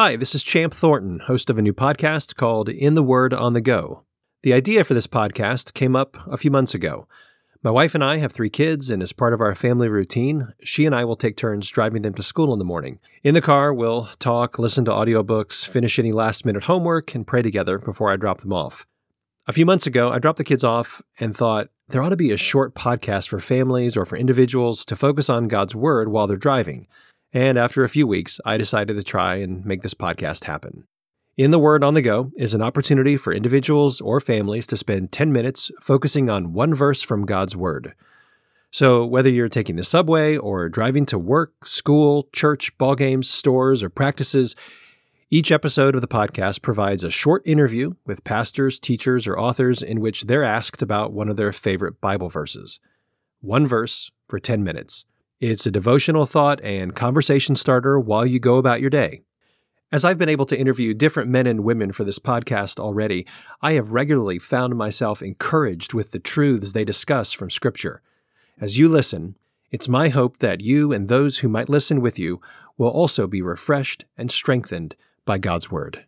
Hi, this is Champ Thornton, host of a new podcast called In the Word on the Go. The idea for this podcast came up a few months ago. My wife and I have three kids, and as part of our family routine, she and I will take turns driving them to school in the morning. In the car, we'll talk, listen to audiobooks, finish any last minute homework, and pray together before I drop them off. A few months ago, I dropped the kids off and thought there ought to be a short podcast for families or for individuals to focus on God's Word while they're driving. And after a few weeks, I decided to try and make this podcast happen. In the Word on the Go is an opportunity for individuals or families to spend 10 minutes focusing on one verse from God's Word. So, whether you're taking the subway or driving to work, school, church, ball games, stores, or practices, each episode of the podcast provides a short interview with pastors, teachers, or authors in which they're asked about one of their favorite Bible verses. One verse for 10 minutes. It's a devotional thought and conversation starter while you go about your day. As I've been able to interview different men and women for this podcast already, I have regularly found myself encouraged with the truths they discuss from Scripture. As you listen, it's my hope that you and those who might listen with you will also be refreshed and strengthened by God's Word.